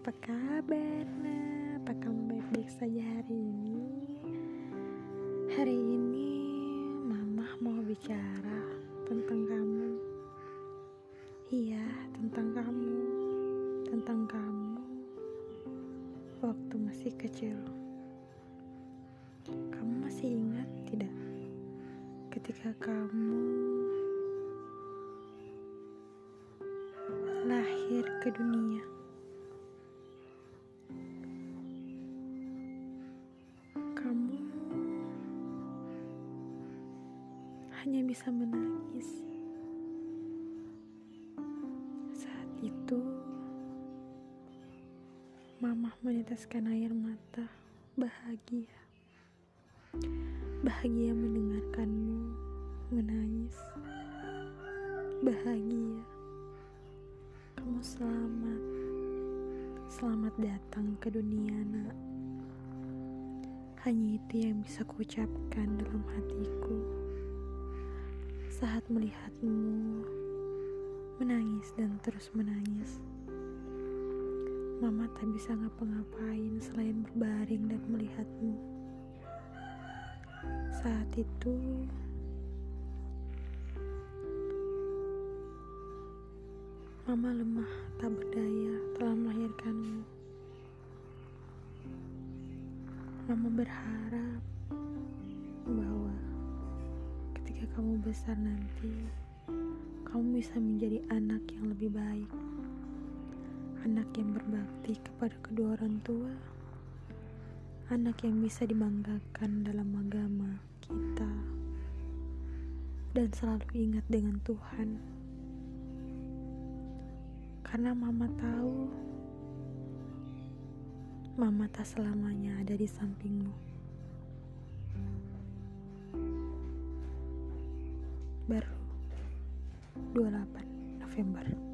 apa kabar nah? Apa kamu baik-baik saja hari ini? Hari ini mama mau bicara tentang kamu Iya, tentang kamu Tentang kamu Waktu masih kecil Kamu masih ingat tidak? Ketika kamu lahir ke dunia hanya bisa menangis. Saat itu, Mama meneteskan air mata bahagia. Bahagia mendengarkanmu menangis. Bahagia kamu selamat. Selamat datang ke dunia, Nak. Hanya itu yang bisa kuucapkan dalam hatiku saat melihatmu menangis dan terus menangis. Mama tak bisa ngapa-ngapain selain berbaring dan melihatmu. Saat itu, Mama lemah tak berdaya telah melahirkanmu. Mama berharap kamu besar nanti, kamu bisa menjadi anak yang lebih baik. Anak yang berbakti kepada kedua orang tua. Anak yang bisa dibanggakan dalam agama kita. Dan selalu ingat dengan Tuhan. Karena mama tahu Mama tak selamanya ada di sampingmu. Baru 28 November